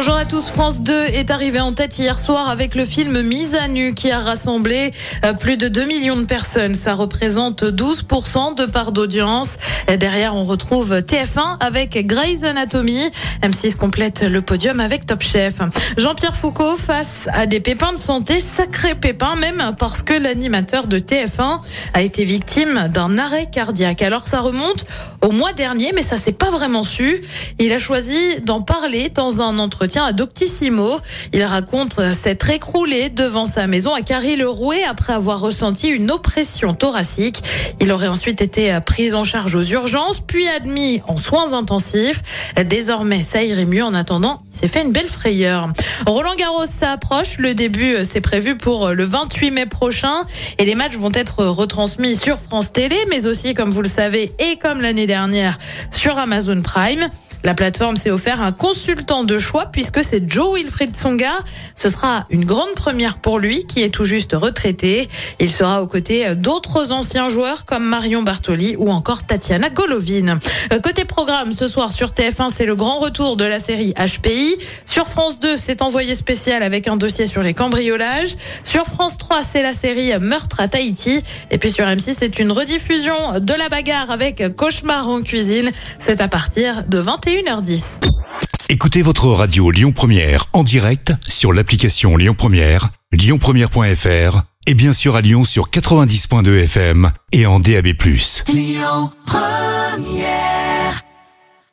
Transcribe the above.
Bonjour à tous, France 2 est arrivé en tête hier soir avec le film Mise à nu qui a rassemblé euh, plus de 2 millions de personnes. Ça représente 12% de part d'audience. Derrière, on retrouve TF1 avec Grey's Anatomy. M6 complète le podium avec Top Chef. Jean-Pierre Foucault face à des pépins de santé, sacrés pépins même parce que l'animateur de TF1 a été victime d'un arrêt cardiaque. Alors ça remonte au mois dernier, mais ça s'est pas vraiment su. Il a choisi d'en parler dans un entretien à Doctissimo. Il raconte s'être écroulé devant sa maison à Carry-le-Rouet après avoir ressenti une oppression thoracique. Il aurait ensuite été pris en charge aux urgences, puis admis en soins intensifs. Désormais, ça irait mieux. En attendant, il s'est fait une belle frayeur. Roland Garros s'approche. Le début, c'est prévu pour le 28 mai prochain. Et les matchs vont être retransmis sur France Télé, mais aussi, comme vous le savez, et comme l'année dernière, sur Amazon Prime. La plateforme s'est offert un consultant de choix puisque c'est Joe Wilfried Songa. Ce sera une grande première pour lui qui est tout juste retraité. Il sera aux côtés d'autres anciens joueurs comme Marion Bartoli ou encore Tatiana Golovin. Euh, Côté programme, ce soir sur TF1, c'est le grand retour de la série HPI. Sur France 2, c'est envoyé spécial avec un dossier sur les cambriolages. Sur France 3, c'est la série Meurtre à Tahiti. Et puis sur M6, c'est une rediffusion de la bagarre avec Cauchemar en cuisine. C'est à partir de 21h10. Écoutez votre radio Lyon Première en direct sur l'application Lyon Première, lyonpremière.fr et bien sûr à Lyon sur 90.2 FM et en DAB+.